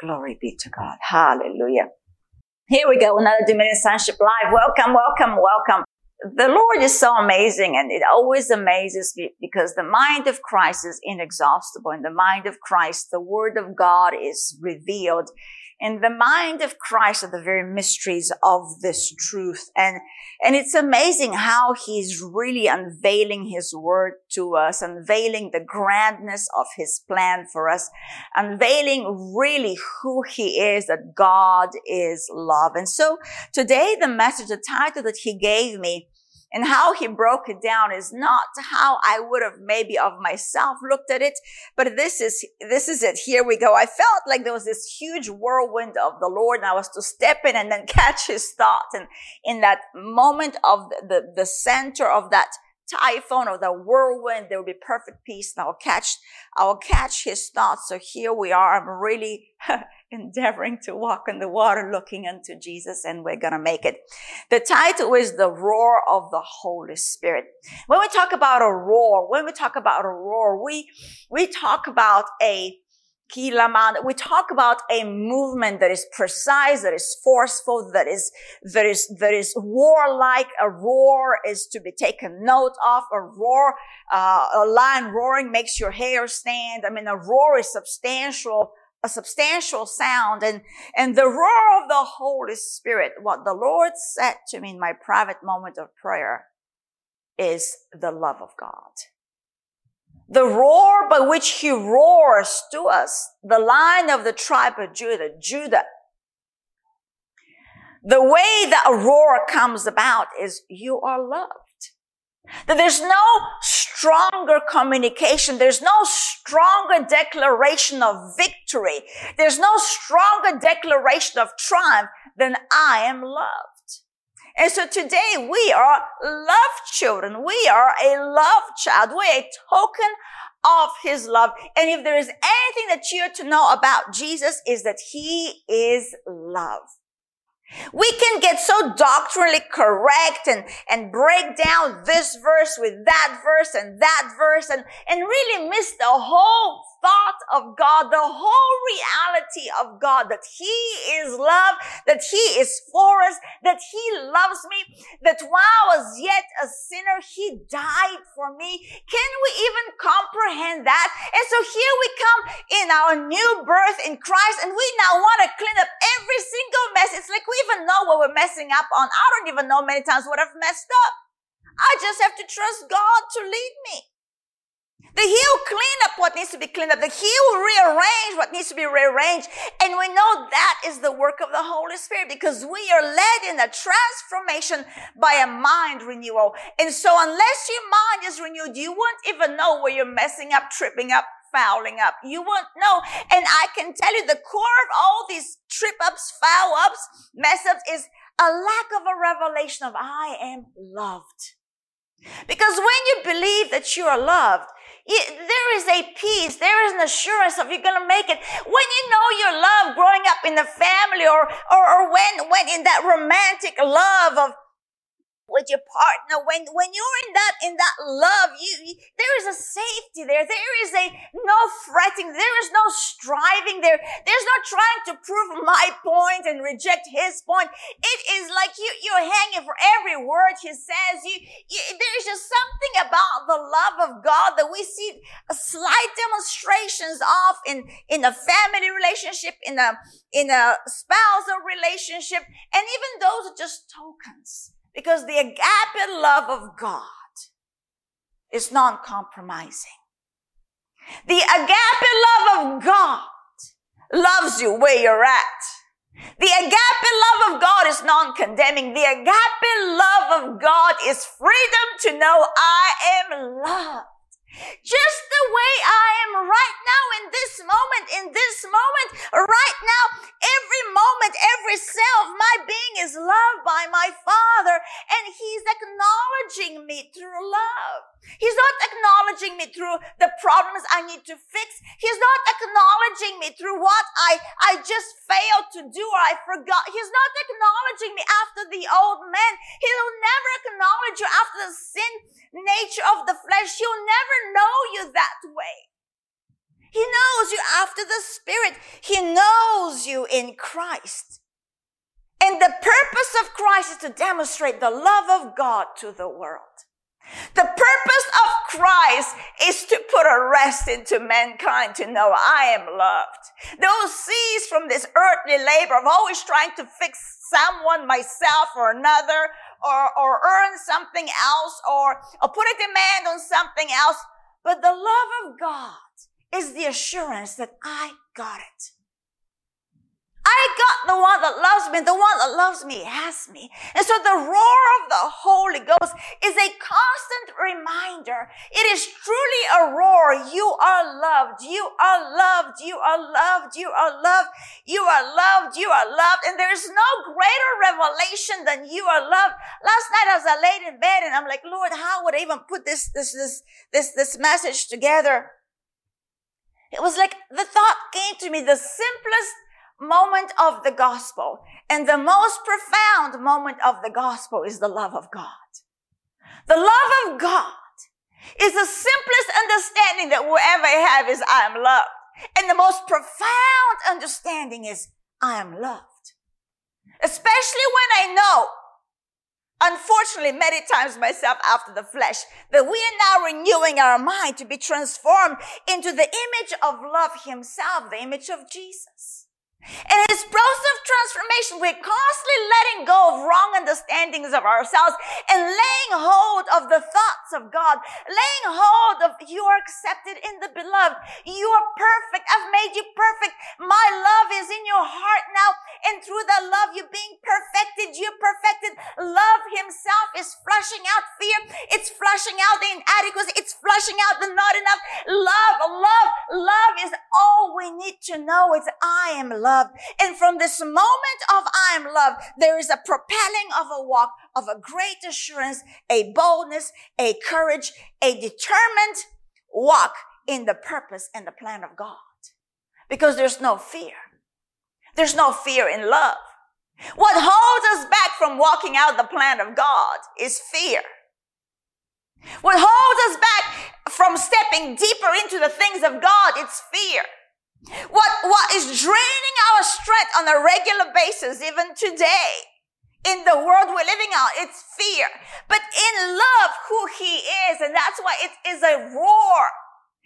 Glory be to God. Hallelujah. Here we go. Another Dominion Sonship Live. Welcome, welcome, welcome. The Lord is so amazing and it always amazes me because the mind of Christ is inexhaustible. In the mind of Christ, the word of God is revealed in the mind of Christ are the very mysteries of this truth. And, and it's amazing how he's really unveiling his word to us, unveiling the grandness of his plan for us, unveiling really who he is, that God is love. And so today the message, the title that he gave me and how he broke it down is not how I would have maybe of myself looked at it, but this is, this is it. Here we go. I felt like there was this huge whirlwind of the Lord and I was to step in and then catch his thoughts. And in that moment of the, the, center of that typhoon or the whirlwind, there will be perfect peace and I'll catch, I'll catch his thoughts. So here we are. I'm really endeavoring to walk on the water looking unto Jesus and we're going to make it. The title is the roar of the Holy Spirit. When we talk about a roar, when we talk about a roar, we, we talk about a we talk about a movement that is precise, that is forceful, that is, that is, that is warlike. A roar is to be taken note of. A roar, uh, a lion roaring makes your hair stand. I mean, a roar is substantial a substantial sound and, and the roar of the Holy Spirit. What the Lord said to me in my private moment of prayer is the love of God. The roar by which he roars to us, the lion of the tribe of Judah, Judah. The way that a roar comes about is you are loved. That there's no stronger communication. There's no stronger declaration of victory. There's no stronger declaration of triumph than I am loved. And so today we are loved children. We are a loved child. We're a token of his love. And if there is anything that you are to know about Jesus is that he is love. We can get so doctrinally correct and, and break down this verse with that verse and that verse and, and really miss the whole thought of God, the whole reality of God, that He is love, that He is for us, that He loves me, that while I was yet a sinner, He died for me. Can we even comprehend that? And so here we come in our new birth in Christ and we now want to clean up mess. It's like we even know what we're messing up on. I don't even know many times what I've messed up. I just have to trust God to lead me. That He will clean up what needs to be cleaned up. That He will rearrange what needs to be rearranged. And we know that is the work of the Holy Spirit because we are led in a transformation by a mind renewal. And so unless your mind is renewed, you won't even know where you're messing up, tripping up, fouling up. You won't know. And I can tell you the core of all these trip ups, foul ups, mess ups is a lack of a revelation of I am loved. Because when you believe that you are loved, there is a peace, there is an assurance of you're gonna make it. When you know your love growing up in the family or, or, or when, when in that romantic love of with your partner when when you're in that in that love you, there is a safety there. There is a no fretting. There is no striving there. There's no trying to prove my point and reject his point. It is like you you're hanging for every word he says. You, you there's just something about the love of god that we see slight demonstrations of in in a family relationship in a in a spousal relationship and even those are just tokens because the agape love of God is non-compromising. The agape love of God loves you where you're at. The agape love of God is non-condemning. The agape love of God is freedom to know I am loved. Just the way I am right now in this moment, in this moment, right now, every moment, every cell of my being is loved by my Father and He's acknowledging me through love. He's not acknowledging me through the problems I need to fix. He's not acknowledging me through what I, I just failed to do or I forgot. He's not acknowledging me after the old man. He'll never acknowledge you after the sin nature of the flesh. He'll never know you that way. He knows you after the Spirit. He knows you in Christ. And the purpose of Christ is to demonstrate the love of God to the world. The purpose of Christ is to put a rest into mankind to know I am loved. Those cease from this earthly labor of always trying to fix someone, myself or another, or, or earn something else, or, or put a demand on something else. But the love of God is the assurance that I got it. I that loves me. The one that loves me has me. And so the roar of the Holy Ghost is a constant reminder. It is truly a roar. You are loved. You are loved. You are loved. You are loved. You are loved. You are loved. And there's no greater revelation than you are loved. Last night as I laid in bed and I'm like, Lord, how would I even put this, this, this, this, this message together? It was like the thought came to me, the simplest moment of the gospel and the most profound moment of the gospel is the love of God. The love of God is the simplest understanding that we'll ever have is I am loved. And the most profound understanding is I am loved. Especially when I know, unfortunately, many times myself after the flesh, that we are now renewing our mind to be transformed into the image of love himself, the image of Jesus. In his process of transformation, we're constantly letting go of wrong understandings of ourselves and laying hold of the thoughts of God, laying hold of you are accepted in the beloved. You are perfect. I've made you perfect. My love is in your heart now. And through that love, you're being perfected. You're perfected. Love himself is flushing out fear. It's flushing out the inadequacy. Out the not enough. Love, love, love is all we need to know. It's I am love loved. And from this moment of I am loved, there is a propelling of a walk of a great assurance, a boldness, a courage, a determined walk in the purpose and the plan of God. Because there's no fear. There's no fear in love. What holds us back from walking out the plan of God is fear. What holds us back from stepping deeper into the things of God, it's fear. What, what is draining our strength on a regular basis, even today, in the world we're living out, it's fear. But in love, who he is, and that's why it is a roar.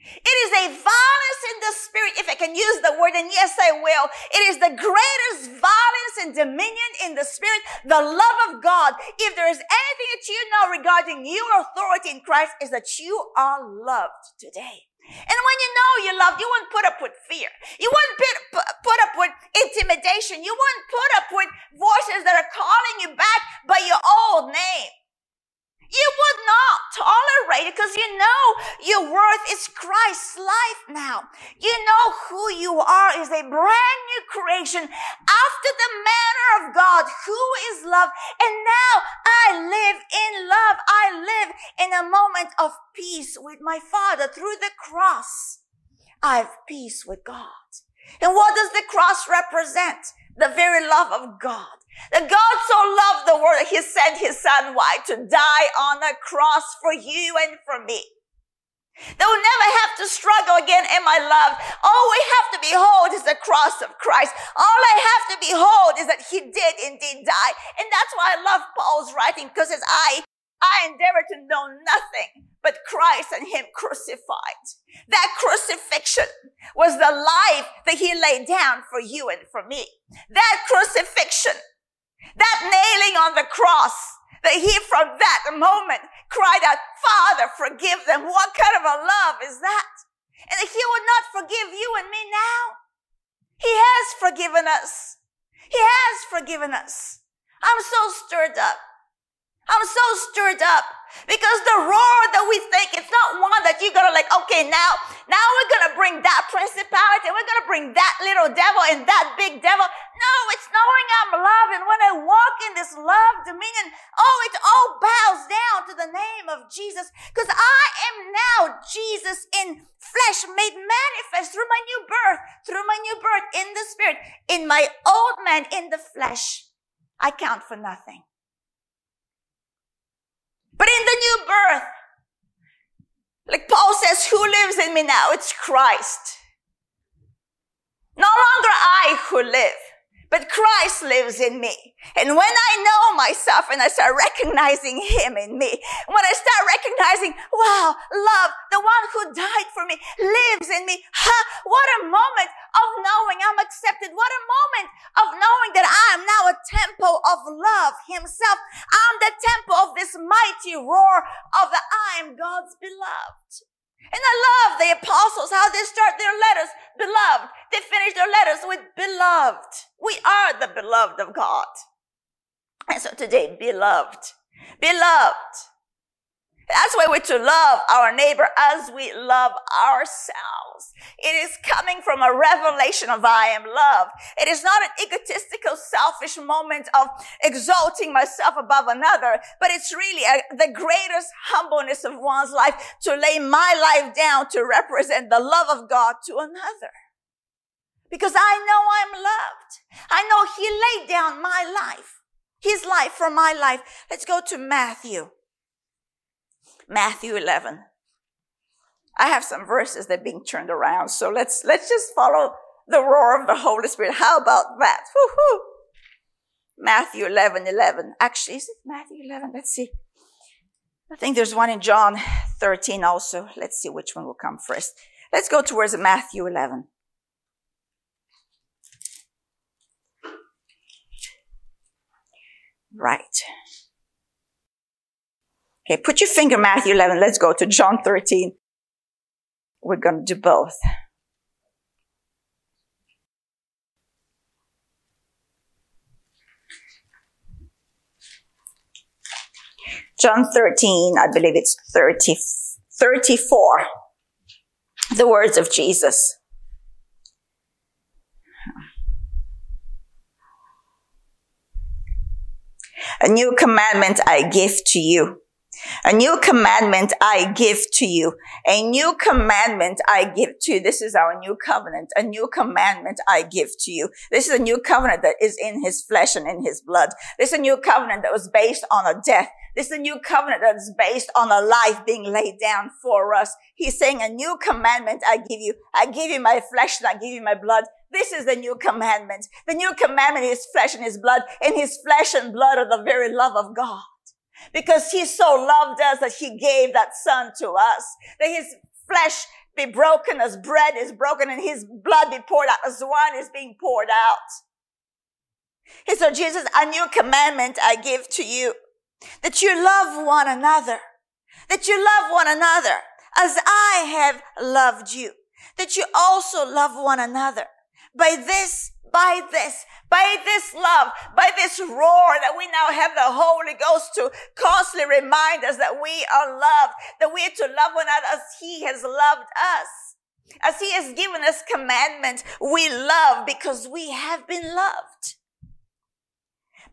It is a violence in the spirit, if I can use the word, and yes, I will. It is the greatest violence and dominion in the spirit, the love of God. If there is anything that you know regarding your authority in Christ, is that you are loved today. And when you know you're loved, you won't put up with fear. You won't put, put up with intimidation. You won't put up with voices that are calling you back by your old name. You would not tolerate it because you know your worth is Christ's life now. You know who you are is a brand new creation after the manner of God who is love. And now I live in love. I live in a moment of peace with my Father through the cross. I have peace with God. And what does the cross represent? The very love of God. That God so loved the world that he sent his son, why? To die on a cross for you and for me. They will never have to struggle again in my love. All we have to behold is the cross of Christ. All I have to behold is that he did indeed die. And that's why I love Paul's writing because it's I, I endeavor to know nothing but Christ and him crucified. That crucifixion was the life that he laid down for you and for me. That crucifixion that nailing on the cross, that he from that moment cried out, Father, forgive them. What kind of a love is that? And that he would not forgive you and me now. He has forgiven us. He has forgiven us. I'm so stirred up. I'm so stirred up because the roar that we think it's not one that you're gonna like, okay, now, now we're gonna bring that principality we're gonna bring that little devil and that big devil. No, it's knowing I'm loved. And when I walk in this love dominion, oh, it all bows down to the name of Jesus because I am now Jesus in flesh made manifest through my new birth, through my new birth in the spirit, in my old man in the flesh. I count for nothing. But in the new birth, like Paul says, who lives in me now? It's Christ. No longer I who live, but Christ lives in me. And when I know myself and I start recognizing Him in me, when I start recognizing, wow, love, the one who died for me lives in me. Ha, what a moment of knowing I'm accepted. What a moment of knowing that I am now a temple of love Himself. I'm the temple of this mighty roar of the I am God's beloved. And I love the apostles, how they start their letters, beloved. They finish their letters with beloved. We are the beloved of God. And so today, beloved, beloved. That's why we're to love our neighbor as we love ourselves. It is coming from a revelation of I am love. It is not an egotistical, selfish moment of exalting myself above another, but it's really a, the greatest humbleness of one's life to lay my life down to represent the love of God to another. Because I know I'm loved. I know He laid down my life, His life for my life. Let's go to Matthew. Matthew 11. I have some verses that are being turned around, so let's, let's just follow the roar of the Holy Spirit. How about that? Woo-hoo. Matthew 11, 11. Actually, is it Matthew 11? Let's see. I think there's one in John 13 also. Let's see which one will come first. Let's go towards Matthew 11. Right. Okay, put your finger Matthew 11. Let's go to John 13. We're going to do both. John 13, I believe it's 30, 34. The words of Jesus. A new commandment I give to you a new commandment I give to you. A new commandment I give to you. This is our new covenant. A new commandment I give to you. This is a new covenant that is in his flesh and in his blood. This is a new covenant that was based on a death. This is a new covenant that is based on a life being laid down for us. He's saying a new commandment I give you. I give you my flesh and I give you my blood. This is the new commandment. The new commandment is flesh and his blood and his flesh and blood are the very love of God because he so loved us that he gave that son to us, that his flesh be broken as bread is broken and his blood be poured out as wine is being poured out. He said, Jesus, a new commandment I give to you, that you love one another, that you love one another as I have loved you, that you also love one another. By this by this, by this love, by this roar that we now have the Holy Ghost to constantly remind us that we are loved, that we are to love one another as He has loved us. As He has given us commandment, we love because we have been loved.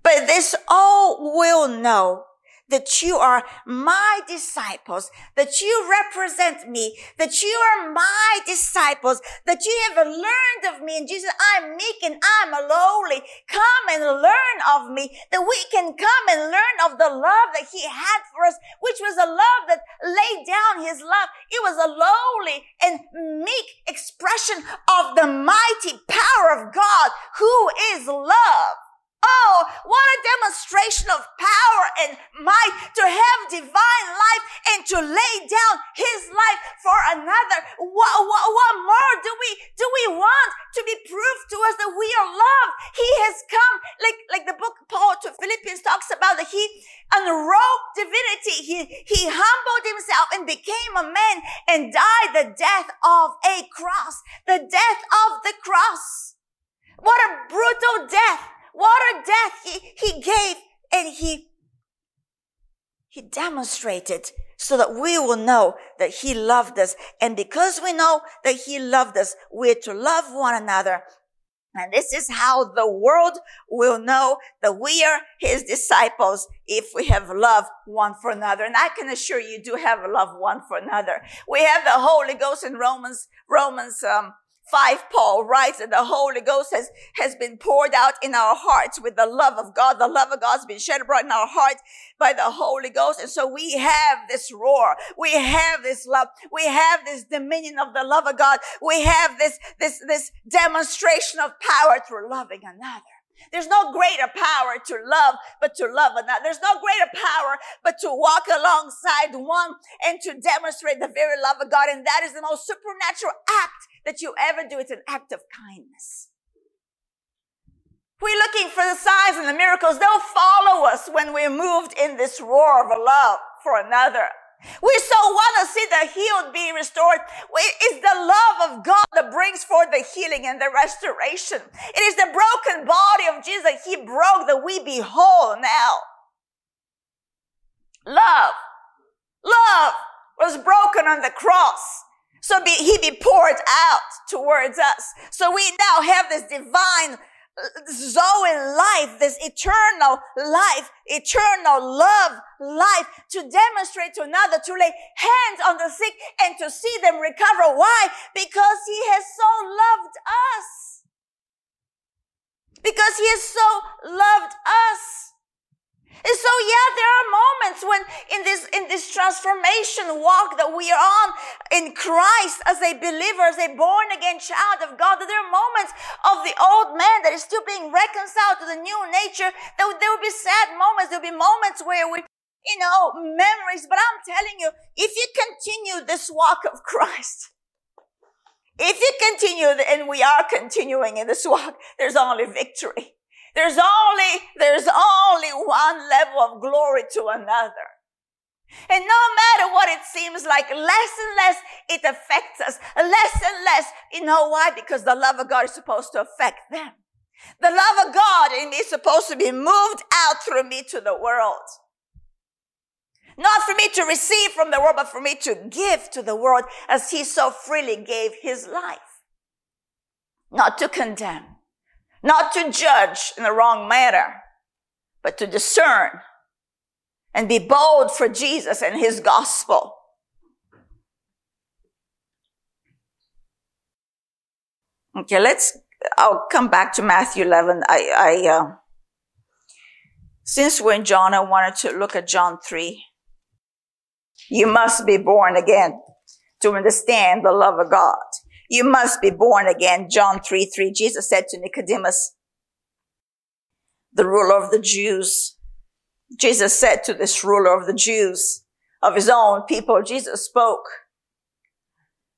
But this all will know that you are my disciples, that you represent me, that you are my disciples, that you have learned of me. And Jesus, I'm meek and I'm lowly. Come and learn of me, that we can come and learn of the love that he had for us, which was a love that laid down his love. It was a lowly and meek expression of the mighty power of God who is love. Oh, what a demonstration of power and might to have divine life and to lay down his life for another. What, what, what more do we, do we want to be proved to us that we are loved? He has come, like, like the book Paul to Philippians talks about that he unrobed divinity. He, he humbled himself and became a man and died the death of a cross, the death of the cross. What a brutal death. What a death he, he gave and he, he demonstrated so that we will know that he loved us. And because we know that he loved us, we're to love one another. And this is how the world will know that we are his disciples if we have love one for another. And I can assure you do have love one for another. We have the Holy Ghost in Romans, Romans, um, 5 Paul writes that the Holy Ghost has, has been poured out in our hearts with the love of God. The love of God has been shed abroad in our hearts by the Holy Ghost. And so we have this roar. We have this love. We have this dominion of the love of God. We have this, this, this demonstration of power through loving another. There's no greater power to love, but to love another. There's no greater power, but to walk alongside one and to demonstrate the very love of God. And that is the most supernatural act that you ever do. It's an act of kindness. We're looking for the signs and the miracles. They'll follow us when we're moved in this roar of love for another. We so want to see the healed be restored. It is the love of God that brings forth the healing and the restoration. It is the broken body of Jesus that he broke that we be whole now. Love, love was broken on the cross. So be, he be poured out towards us. So we now have this divine uh, Zoe life, this eternal life, eternal love life to demonstrate to another, to lay hands on the sick and to see them recover. Why? Because he has so loved us. Because he has so loved us. And so, yeah, there are moments when in this, in this transformation walk that we are on in Christ as a believer, as a born again child of God, that there are moments of the old man that is still being reconciled to the new nature. There, there will be sad moments. There will be moments where we, you know, memories. But I'm telling you, if you continue this walk of Christ, if you continue, and we are continuing in this walk, there's only victory. There's only, there's only one level of glory to another. And no matter what it seems like, less and less it affects us. Less and less. You know why? Because the love of God is supposed to affect them. The love of God in me is supposed to be moved out through me to the world. Not for me to receive from the world, but for me to give to the world as he so freely gave his life. Not to condemn, not to judge in the wrong manner, but to discern and be bold for Jesus and his gospel. Okay, let's, I'll come back to Matthew 11. I, I, uh, since we're in John, I wanted to look at John 3. You must be born again to understand the love of God. You must be born again. John 3 3. Jesus said to Nicodemus, the ruler of the Jews, Jesus said to this ruler of the Jews, of his own people, Jesus spoke.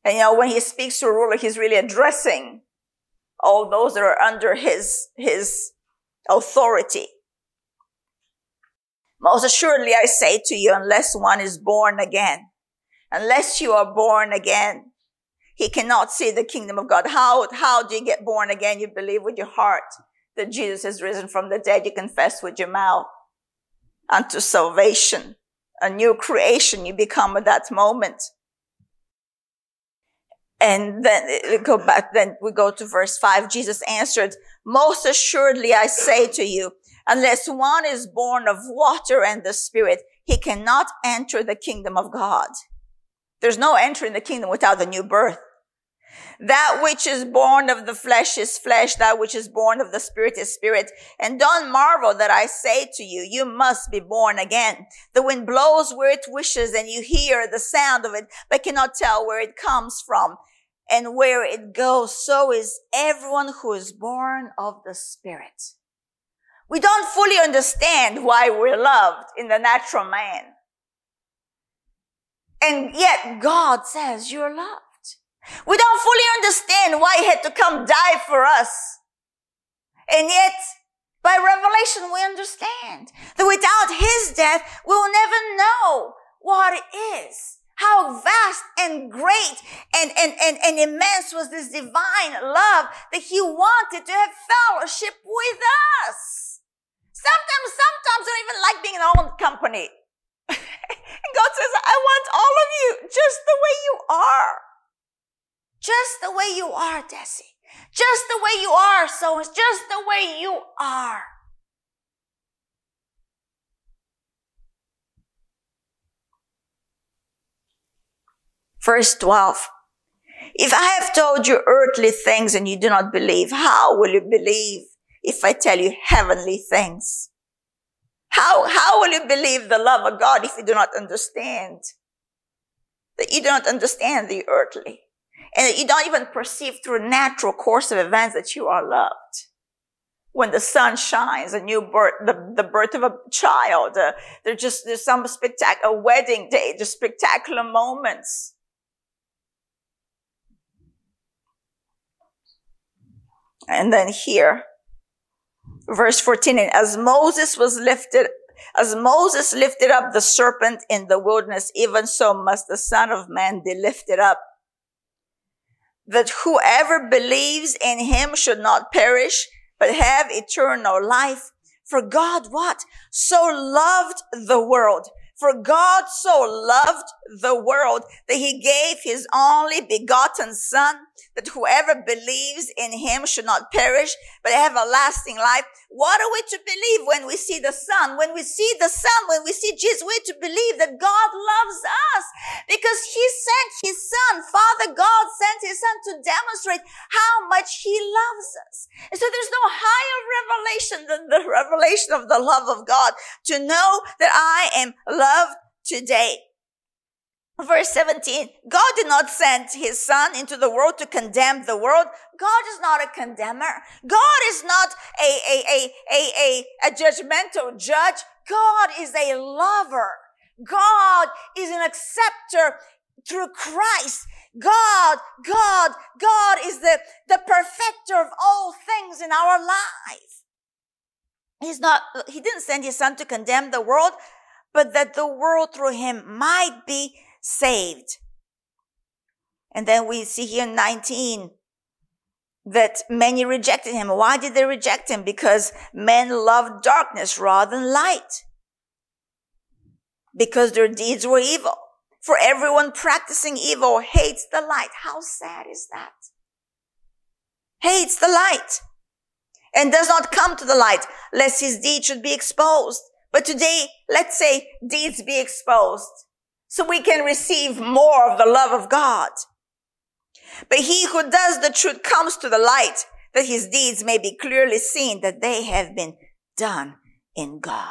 And you know, when he speaks to a ruler, he's really addressing all those that are under his, his authority. Most assuredly, I say to you, unless one is born again, unless you are born again, he cannot see the kingdom of God. How, how do you get born again? You believe with your heart that Jesus has risen from the dead. You confess with your mouth unto salvation. A new creation you become at that moment. And then we go back, then we go to verse five. Jesus answered, most assuredly I say to you, unless one is born of water and the spirit, he cannot enter the kingdom of God. There's no entry in the kingdom without the new birth. That which is born of the flesh is flesh. That which is born of the spirit is spirit. And don't marvel that I say to you, you must be born again. The wind blows where it wishes and you hear the sound of it, but cannot tell where it comes from and where it goes. So is everyone who is born of the spirit. We don't fully understand why we're loved in the natural man. And yet God says you're loved. We don't fully understand why he had to come die for us. And yet, by revelation, we understand that without his death, we will never know what it is. How vast and great and, and, and, and immense was this divine love that he wanted to have fellowship with us. Sometimes, sometimes I don't even like being in our own company. God says, I want all of you just the way you are. Just the way you are, Deci. Just the way you are, so it's just the way you are. Verse 12. If I have told you earthly things and you do not believe, how will you believe if I tell you heavenly things? How, how will you believe the love of God if you do not understand? That you do not understand the earthly and that you don't even perceive through natural course of events that you are loved. When the sun shines, a new birth, the, the birth of a child, uh, there's just, there's some spectacular, wedding day, just spectacular moments. And then here, verse 14, and as Moses was lifted, as Moses lifted up the serpent in the wilderness, even so must the son of man be lifted up that whoever believes in him should not perish, but have eternal life. For God what? So loved the world. For God so loved the world that he gave his only begotten son that whoever believes in him should not perish, but have a lasting life. What are we to believe when we see the Son? When we see the Son, when we see Jesus, we're to believe that God loves us because He sent His Son. Father God sent His Son to demonstrate how much He loves us. And so there's no higher revelation than the revelation of the love of God to know that I am loved today. Verse 17, God did not send his son into the world to condemn the world. God is not a condemner. God is not a, a, a, a, a, a judgmental judge. God is a lover. God is an acceptor through Christ. God, God, God is the, the perfecter of all things in our life. He's not, he didn't send his son to condemn the world, but that the world through him might be saved. And then we see here in 19 that many rejected him. Why did they reject him? Because men loved darkness rather than light. Because their deeds were evil. For everyone practicing evil hates the light. How sad is that? Hates the light and does not come to the light lest his deeds should be exposed. But today, let's say deeds be exposed so we can receive more of the love of God. But he who does the truth comes to the light that his deeds may be clearly seen that they have been done in God.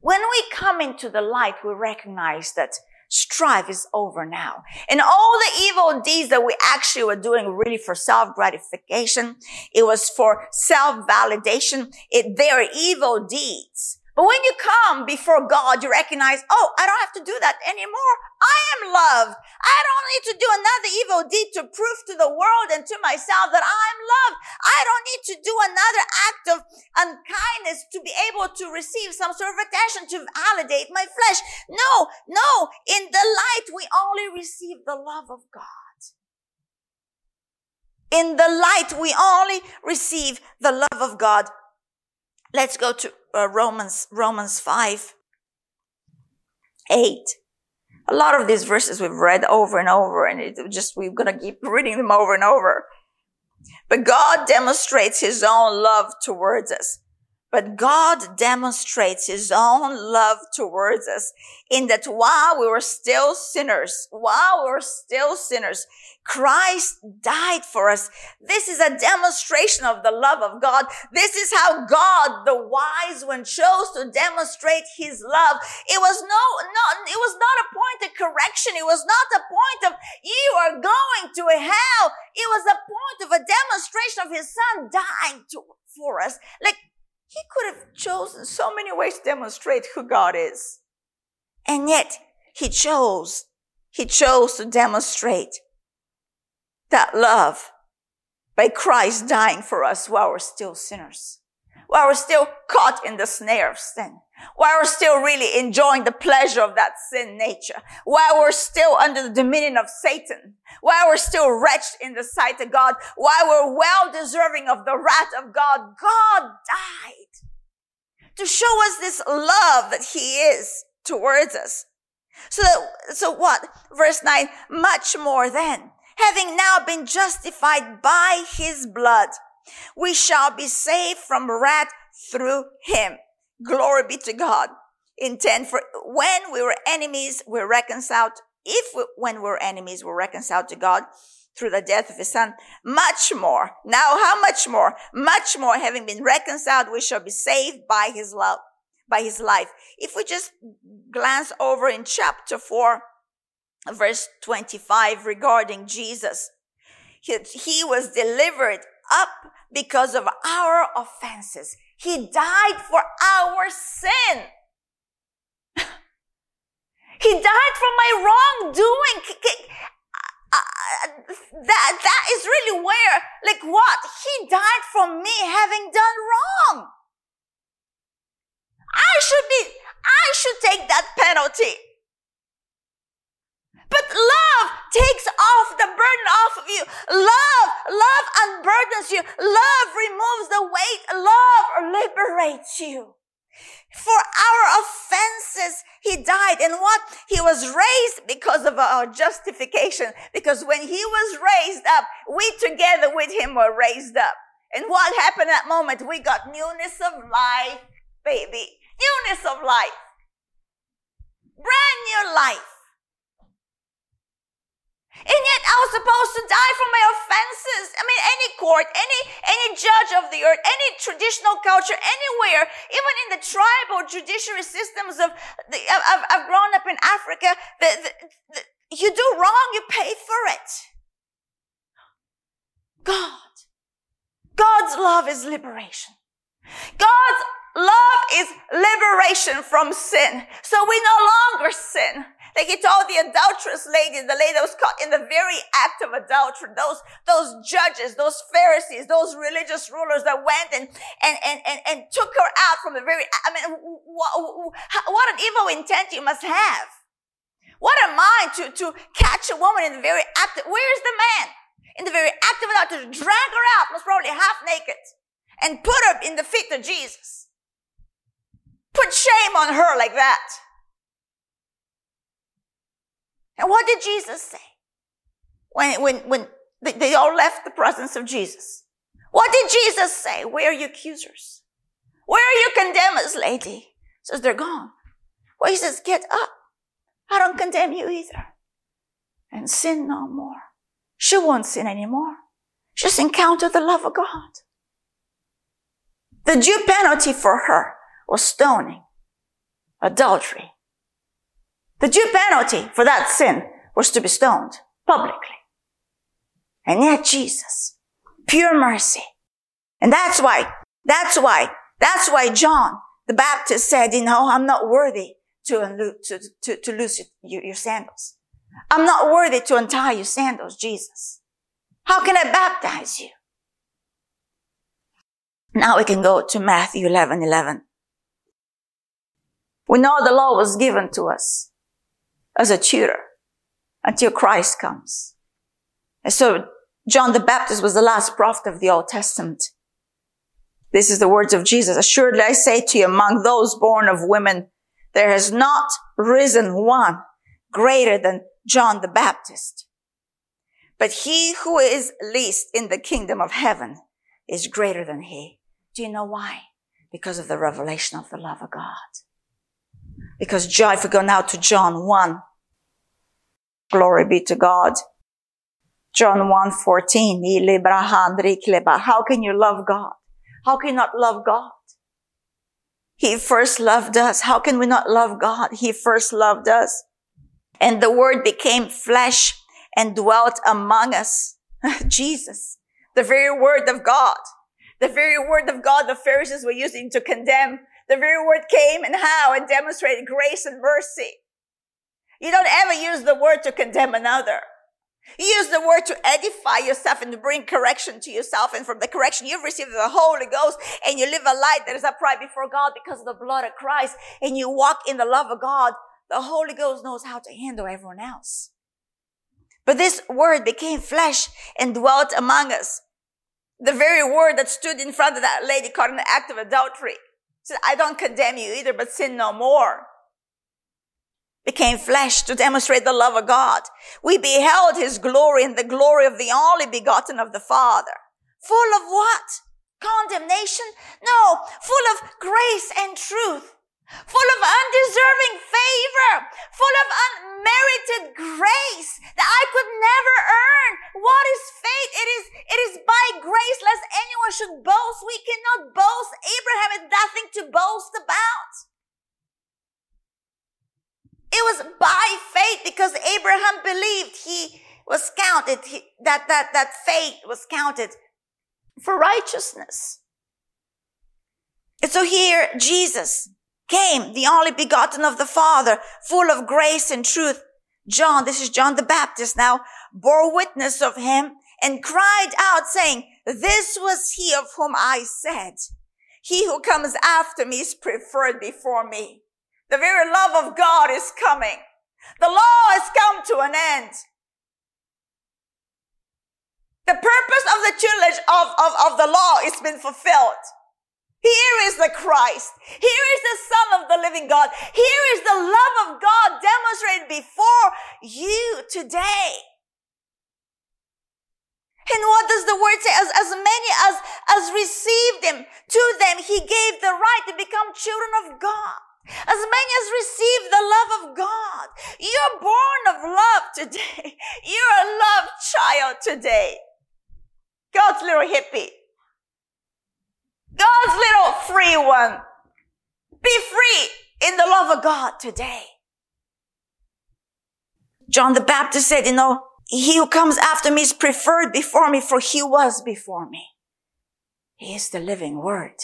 When we come into the light, we recognize that strife is over now. And all the evil deeds that we actually were doing really for self gratification. It was for self validation. It, they are evil deeds. But when you come before God, you recognize, oh, I don't have to do that anymore. I am loved. I don't need to do another evil deed to prove to the world and to myself that I'm loved. I don't need to do another act of unkindness to be able to receive some sort of attention to validate my flesh. No, no. In the light, we only receive the love of God. In the light, we only receive the love of God. Let's go to uh, Romans, Romans 5, 8. A lot of these verses we've read over and over and it just, we're to keep reading them over and over. But God demonstrates his own love towards us but God demonstrates his own love towards us in that while we were still sinners, while we were still sinners, Christ died for us. This is a demonstration of the love of God. This is how God, the wise one, chose to demonstrate his love. It was no, no, it was not a point of correction. It was not a point of you are going to hell. It was a point of a demonstration of his son dying to, for us. Like he could have chosen so many ways to demonstrate who God is. And yet he chose, he chose to demonstrate that love by Christ dying for us while we're still sinners, while we're still caught in the snare of sin, while we're still really enjoying the pleasure of that sin nature, while we're still under the dominion of Satan, while we're still wretched in the sight of God, while we're well deserving of the wrath of God, God died to show us this love that he is towards us. So so what? Verse 9, much more then, having now been justified by his blood, we shall be saved from wrath through him. Glory be to God. Intent for when we were enemies, we're reconciled. If we, when we're enemies, we're reconciled to God through the death of his son, much more. Now, how much more? Much more, having been reconciled, we shall be saved by his love, by his life. If we just glance over in chapter 4, verse 25 regarding Jesus, he, he was delivered up because of our offenses. He died for our sin. he died for my wrongdoing uh, that that is really where like what he died for me having done wrong i should be i should take that penalty but love takes off the burden off of you love love unburdens you love removes the weight love liberates you for our offenses, he died. And what? He was raised because of our justification. Because when he was raised up, we together with him were raised up. And what happened at that moment? We got newness of life, baby. Newness of life. Brand new life. And yet I was supposed to die for my offenses. I mean, any court, any, any judge of the earth, any traditional culture, anywhere, even in the tribal judiciary systems of the, I've, I've grown up in Africa, the, the, the, you do wrong, you pay for it. God. God's love is liberation. God's love is liberation from sin. So we no longer sin. Like he told the adulterous lady, the lady that was caught in the very act of adultery, those, those judges, those Pharisees, those religious rulers that went and, and, and, and, and took her out from the very, I mean, what, what an evil intent you must have. What a mind to, to catch a woman in the very act. Of, where's the man? In the very act of adultery, drag her out, most probably half naked, and put her in the feet of Jesus. Put shame on her like that. What did Jesus say? When, when, when they all left the presence of Jesus. What did Jesus say? Where are your accusers? Where are your condemners, lady? Says they're gone. Well, he says, get up. I don't condemn you either. And sin no more. She won't sin anymore. Just encounter the love of God. The due penalty for her was stoning, adultery, the due penalty for that sin was to be stoned publicly. And yet Jesus, pure mercy. And that's why, that's why, that's why John the Baptist said, you know, I'm not worthy to, to, to, to loose your, your sandals. I'm not worthy to untie your sandals, Jesus. How can I baptize you? Now we can go to Matthew 11, 11. We know the law was given to us as a tutor until Christ comes. And so John the Baptist was the last prophet of the Old Testament. This is the words of Jesus. Assuredly I say to you, among those born of women, there has not risen one greater than John the Baptist. But he who is least in the kingdom of heaven is greater than he. Do you know why? Because of the revelation of the love of God. Because John, if we go now to John 1, glory be to God. John 1 14, how can you love God? How can you not love God? He first loved us. How can we not love God? He first loved us. And the word became flesh and dwelt among us. Jesus, the very word of God, the very word of God the Pharisees were using to condemn the very word came and how and demonstrated grace and mercy. You don't ever use the word to condemn another. You use the word to edify yourself and to bring correction to yourself. And from the correction you've received the Holy Ghost and you live a life that is upright before God because of the blood of Christ and you walk in the love of God. The Holy Ghost knows how to handle everyone else. But this word became flesh and dwelt among us. The very word that stood in front of that lady caught in the act of adultery said, I don't condemn you either, but sin no more. Became flesh to demonstrate the love of God. We beheld his glory and the glory of the only begotten of the Father. Full of what? Condemnation? No, full of grace and truth. Full of undeserving favor, full of unmerited grace that I could never earn. What is faith? It is, it is by grace lest anyone should boast. We cannot boast. Abraham had nothing to boast about. It was by faith because Abraham believed he was counted, he, that, that, that faith was counted for righteousness. And so here, Jesus, came, the only begotten of the Father, full of grace and truth. John, this is John the Baptist now, bore witness of him and cried out saying, this was he of whom I said, he who comes after me is preferred before me. The very love of God is coming. The law has come to an end. The purpose of the tutelage of, of, of the law has been fulfilled. Here is the Christ. Here is the Son of the living God. Here is the love of God demonstrated before you today. And what does the word say? As, as many as, as received him, to them he gave the right to become children of God. As many as receive the love of God. You're born of love today. You're a loved child today. God's little hippie. God's little free one. Be free in the love of God today. John the Baptist said, you know, he who comes after me is preferred before me, for he was before me. He is the living word.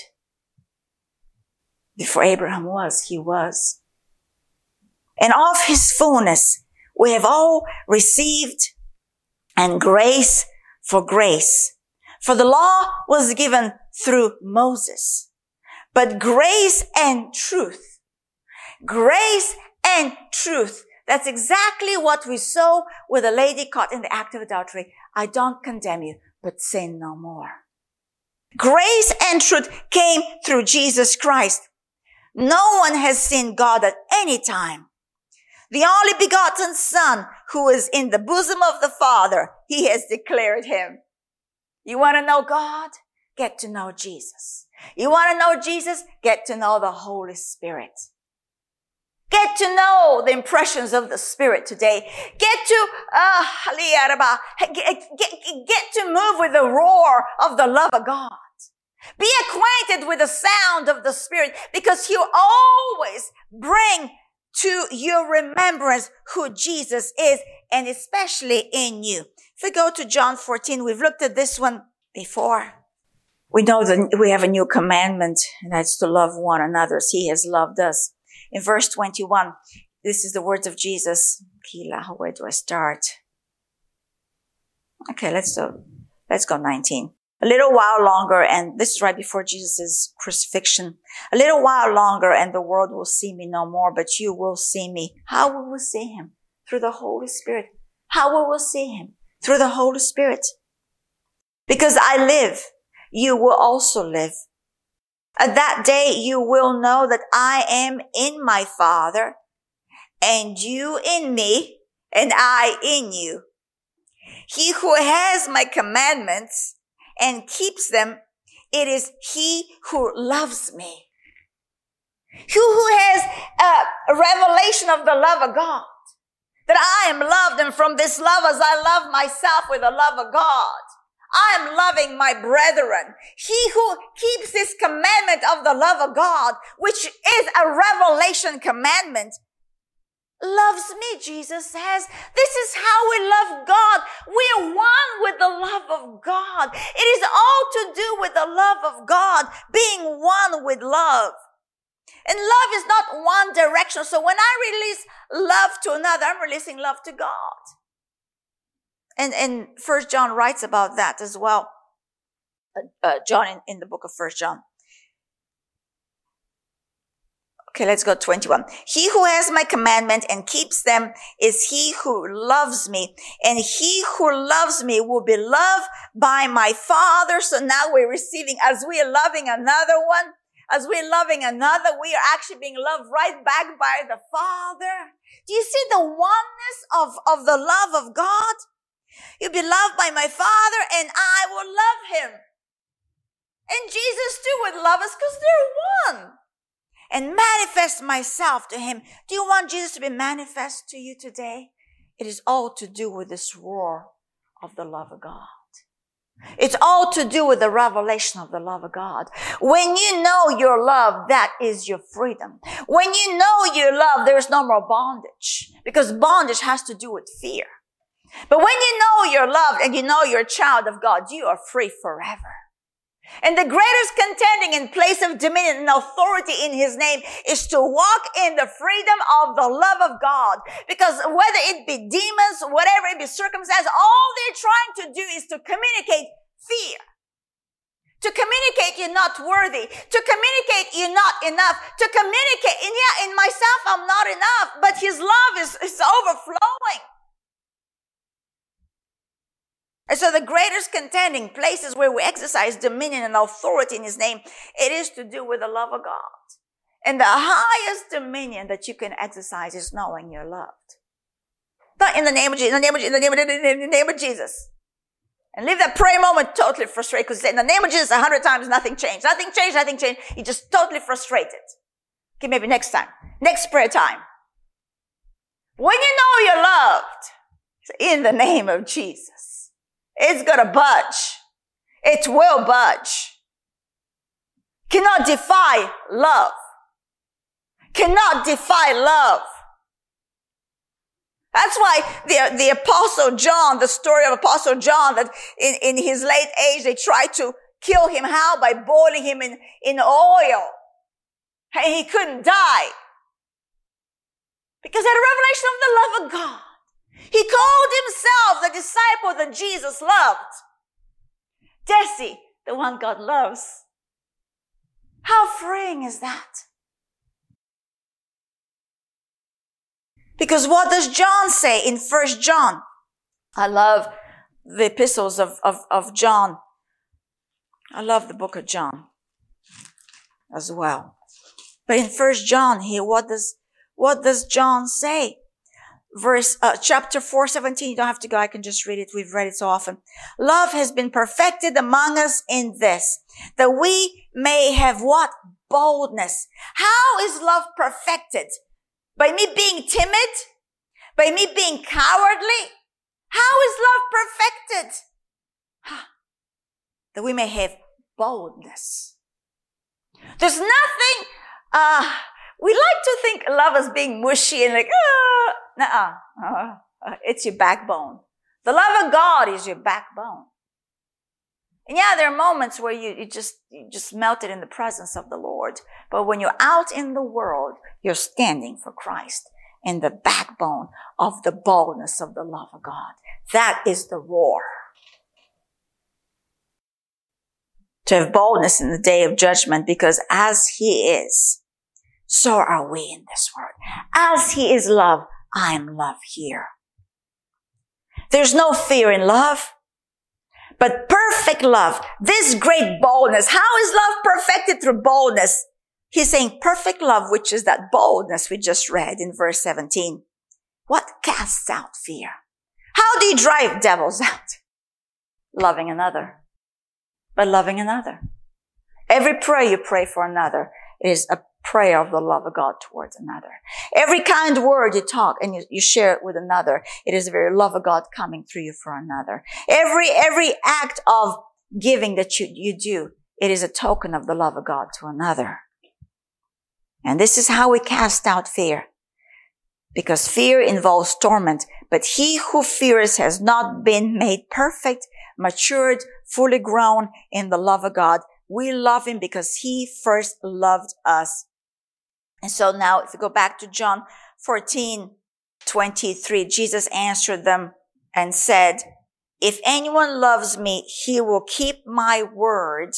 Before Abraham was, he was. And of his fullness, we have all received and grace for grace. For the law was given through Moses. But grace and truth, grace and truth, that's exactly what we saw with a lady caught in the act of adultery. I don't condemn you, but sin no more. Grace and truth came through Jesus Christ. No one has seen God at any time. The only begotten son who is in the bosom of the father, he has declared him. You want to know God? Get to know Jesus. You want to know Jesus? Get to know the Holy Spirit. Get to know the impressions of the Spirit today. Get to, uh, get, get, get to move with the roar of the love of God. Be acquainted with the sound of the Spirit because He'll always bring to your remembrance who Jesus is and especially in you. If we go to John 14, we've looked at this one before. We know that we have a new commandment, and that's to love one another as he has loved us. In verse 21, this is the words of Jesus. Kila, where do I start? Okay, let's go, let's go 19. A little while longer, and this is right before Jesus' crucifixion. A little while longer, and the world will see me no more, but you will see me. How will we see him? Through the Holy Spirit. How will we see him? Through the Holy Spirit. Because I live you will also live. At that day, you will know that I am in my Father and you in me and I in you. He who has my commandments and keeps them, it is he who loves me. Who, who has a revelation of the love of God. That I am loved and from this love as I love myself with the love of God. I am loving my brethren. He who keeps this commandment of the love of God, which is a revelation commandment, loves me, Jesus says. This is how we love God. We are one with the love of God. It is all to do with the love of God, being one with love. And love is not one direction. So when I release love to another, I'm releasing love to God. And, and First John writes about that as well. Uh, uh, John in, in the book of First John. Okay, let's go 21. He who has my commandment and keeps them is he who loves me. And he who loves me will be loved by my father. So now we're receiving, as we are loving another one, as we're loving another, we are actually being loved right back by the father. Do you see the oneness of, of the love of God? You'll be loved by my Father, and I will love him. And Jesus too would love us because they're one. and manifest myself to him. Do you want Jesus to be manifest to you today? It is all to do with this roar of the love of God. It's all to do with the revelation of the love of God. When you know your love, that is your freedom. When you know your love, there's no more bondage because bondage has to do with fear. But when you know you're loved and you know you're a child of God, you are free forever. And the greatest contending in place of dominion and authority in his name is to walk in the freedom of the love of God. Because whether it be demons, whatever it be circumstance, all they're trying to do is to communicate fear. To communicate you're not worthy. To communicate you're not enough. To communicate, and yeah, in myself I'm not enough, but his love is, is overflowing. And so the greatest contending places where we exercise dominion and authority in his name, it is to do with the love of God. And the highest dominion that you can exercise is knowing you're loved. Not in the name of Jesus, in the name of in the name of, in the name of Jesus. And leave that prayer moment totally frustrated because in the name of Jesus a hundred times nothing changed. Nothing changed, nothing changed. You're just totally frustrated. Okay, maybe next time. Next prayer time. When you know you're loved, in the name of Jesus. It's gonna budge. It will budge. Cannot defy love. Cannot defy love. That's why the, the apostle John, the story of apostle John, that in, in his late age, they tried to kill him. How? By boiling him in, in oil. And he couldn't die. Because he had a revelation of the love of God. He called himself the disciple that Jesus loved. Jesse, the one God loves. How freeing is that? Because what does John say in First John? I love the epistles of, of, of John. I love the book of John as well. But in First John here, what does, what does John say? Verse uh, chapter 4 17 you don't have to go. I can just read it. We've read it so often. Love has been perfected among us in this that we may have what? Boldness. How is love perfected? By me being timid? By me being cowardly? How is love perfected? That we may have boldness. There's nothing uh we like to think love as being mushy and like, ah, uh uh, it's your backbone. The love of God is your backbone. And yeah, there are moments where you, you just, you just melted in the presence of the Lord. But when you're out in the world, you're standing for Christ in the backbone of the boldness of the love of God. That is the roar. To have boldness in the day of judgment because as he is, so are we in this world. As he is love, I am love here. There's no fear in love, but perfect love, this great boldness. How is love perfected through boldness? He's saying perfect love, which is that boldness we just read in verse 17. What casts out fear? How do you drive devils out? Loving another, but loving another. Every prayer you pray for another is a prayer of the love of God towards another. Every kind word you talk and you, you share it with another, it is the very love of God coming through you for another. Every, every act of giving that you, you do, it is a token of the love of God to another. And this is how we cast out fear. Because fear involves torment, but he who fears has not been made perfect, matured, fully grown in the love of God. We love him because he first loved us. And so now if we go back to John 14, 23, Jesus answered them and said, if anyone loves me, he will keep my word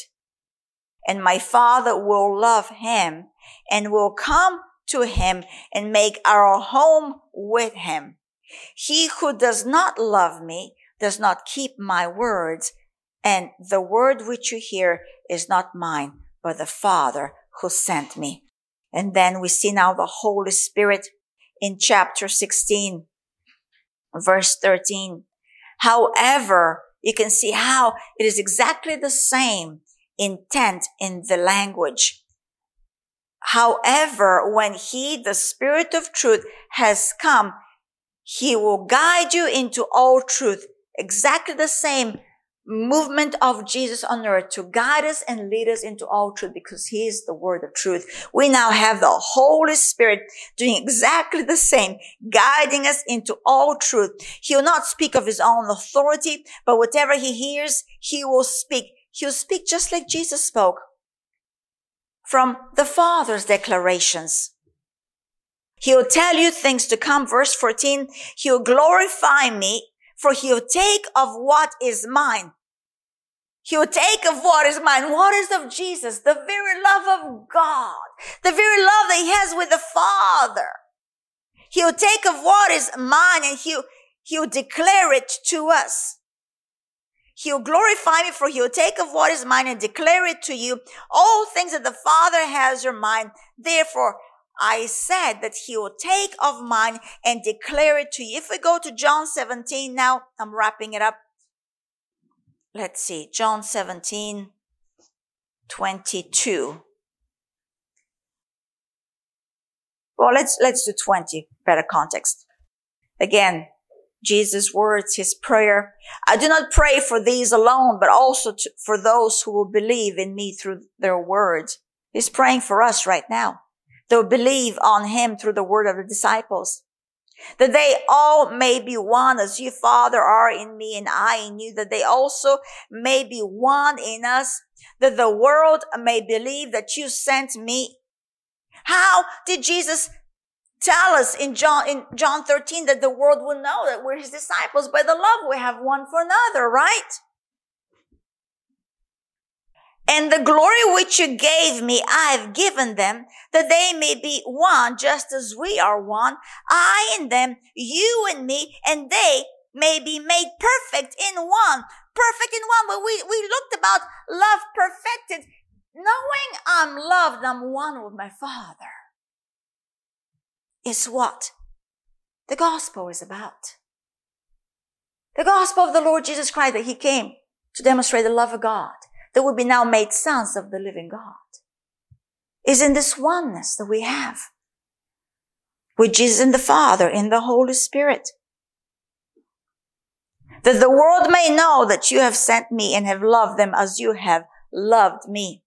and my father will love him and will come to him and make our home with him. He who does not love me does not keep my words and the word which you hear is not mine, but the father who sent me. And then we see now the Holy Spirit in chapter 16, verse 13. However, you can see how it is exactly the same intent in the language. However, when he, the spirit of truth has come, he will guide you into all truth. Exactly the same movement of Jesus on earth to guide us and lead us into all truth because he is the word of truth. We now have the Holy Spirit doing exactly the same, guiding us into all truth. He will not speak of his own authority, but whatever he hears, he will speak. He'll speak just like Jesus spoke from the Father's declarations. He'll tell you things to come. Verse 14, he'll glorify me for he'll take of what is mine. He'll take of what is mine. What is of Jesus? The very love of God. The very love that he has with the Father. He'll take of what is mine and he'll, he'll declare it to us. He'll glorify me for he'll take of what is mine and declare it to you. All things that the Father has are mine. Therefore, I said that he will take of mine and declare it to you. If we go to John 17 now, I'm wrapping it up. Let's see, John 17, 22. Well, let's, let's do 20, better context. Again, Jesus' words, his prayer. I do not pray for these alone, but also to, for those who will believe in me through their words. He's praying for us right now. They'll believe on him through the word of the disciples. That they all may be one as you, Father, are in me and I in you, that they also may be one in us, that the world may believe that you sent me. How did Jesus tell us in John, in John 13 that the world will know that we're his disciples by the love we have one for another, right? And the glory which you gave me, I have given them, that they may be one, just as we are one. I and them, you and me, and they may be made perfect in one. Perfect in one. But we, we looked about love perfected. Knowing I'm loved, I'm one with my Father is what the gospel is about. The gospel of the Lord Jesus Christ that he came to demonstrate the love of God that would be now made sons of the living God is in this oneness that we have which is in the Father in the Holy Spirit. That the world may know that you have sent me and have loved them as you have loved me.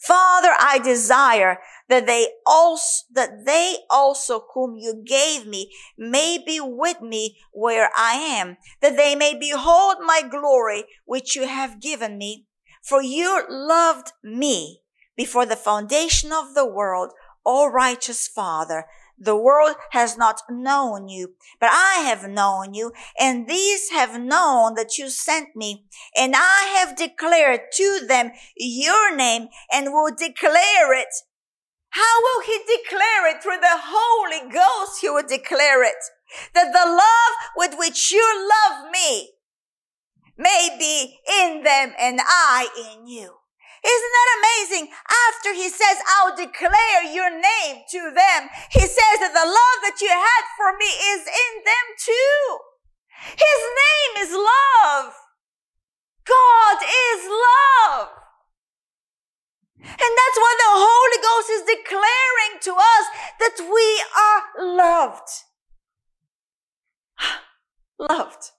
Father, I desire that they also, that they also whom you gave me may be with me where I am, that they may behold my glory which you have given me. For you loved me before the foundation of the world, O righteous Father. The world has not known you, but I have known you, and these have known that you sent me, and I have declared to them your name and will declare it. How will he declare it? Through the Holy Ghost, he will declare it. That the love with which you love me may be in them and I in you. Isn't that amazing? After he says, I'll declare your name to them, he says that the love that you had for me is in them too. His name is love. God is love. And that's why the Holy Ghost is declaring to us that we are loved. loved.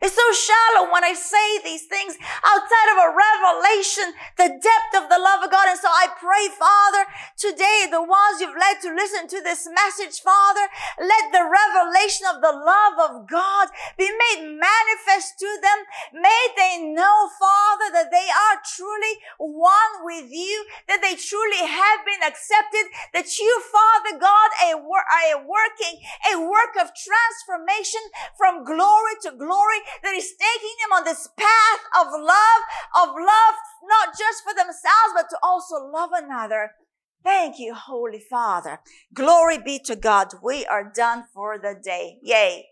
It's so shallow when I say these things outside of a revelation, the depth of the love of God. And so I pray, Father, today, the ones you've led to listen to this message, Father, let the revelation of the love of God be made manifest to them. May they know, Father, that they are truly one with you, that they truly have been accepted, that you, Father God, are working a work of transformation from glory to glory that is taking them on this path of love, of love, not just for themselves, but to also love another. Thank you, Holy Father. Glory be to God. We are done for the day. Yay.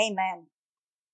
Amen.